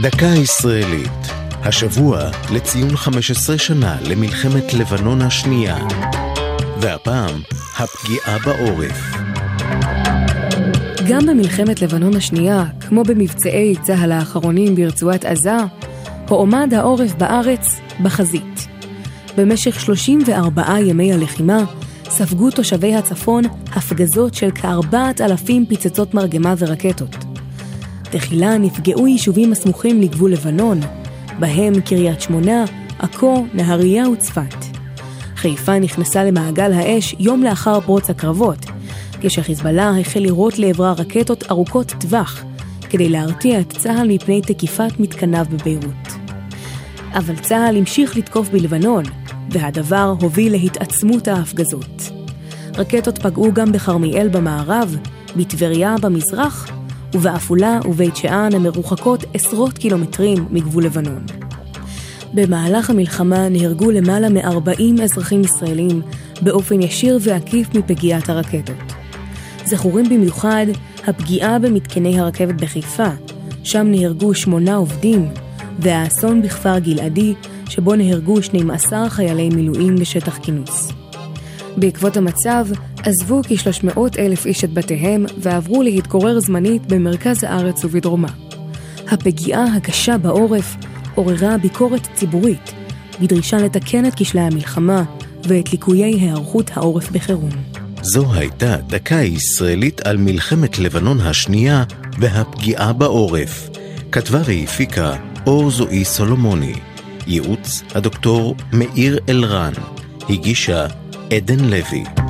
דקה ישראלית. השבוע לציון 15 שנה למלחמת לבנון השנייה. והפעם, הפגיעה בעורף. גם במלחמת לבנון השנייה, כמו במבצעי צה"ל האחרונים ברצועת עזה, הועמד העורף בארץ בחזית. במשך 34 ימי הלחימה ספגו תושבי הצפון הפגזות של כ-4,000 פצצות מרגמה ורקטות. תחילה נפגעו יישובים הסמוכים לגבול לבנון, בהם קריית שמונה, עכו, נהריה וצפת. חיפה נכנסה למעגל האש יום לאחר פרוץ הקרבות, כשחיזבאללה החל לירות לעברה רקטות ארוכות טווח, כדי להרתיע את צה"ל מפני תקיפת מתקניו בביירות. אבל צה"ל המשיך לתקוף בלבנון, והדבר הוביל להתעצמות ההפגזות. רקטות פגעו גם בכרמיאל במערב, בטבריה במזרח, ובעפולה ובית שאן המרוחקות עשרות קילומטרים מגבול לבנון. במהלך המלחמה נהרגו למעלה מ-40 אזרחים ישראלים באופן ישיר ועקיף מפגיעת הרקטות. זכורים במיוחד הפגיעה במתקני הרכבת בחיפה, שם נהרגו שמונה עובדים, והאסון בכפר גלעדי, שבו נהרגו 12 חיילי מילואים בשטח כינוס. בעקבות המצב, עזבו כ-300 אלף איש את בתיהם ועברו להתגורר זמנית במרכז הארץ ובדרומה. הפגיעה הקשה בעורף עוררה ביקורת ציבורית, בדרישה לתקן את כשלי המלחמה ואת ליקויי היערכות העורף בחירום. זו הייתה דקה ישראלית על מלחמת לבנון השנייה והפגיעה בעורף. כתבה והפיקה אור זועי סולומוני. ייעוץ הדוקטור מאיר אלרן. הגישה עדן לוי.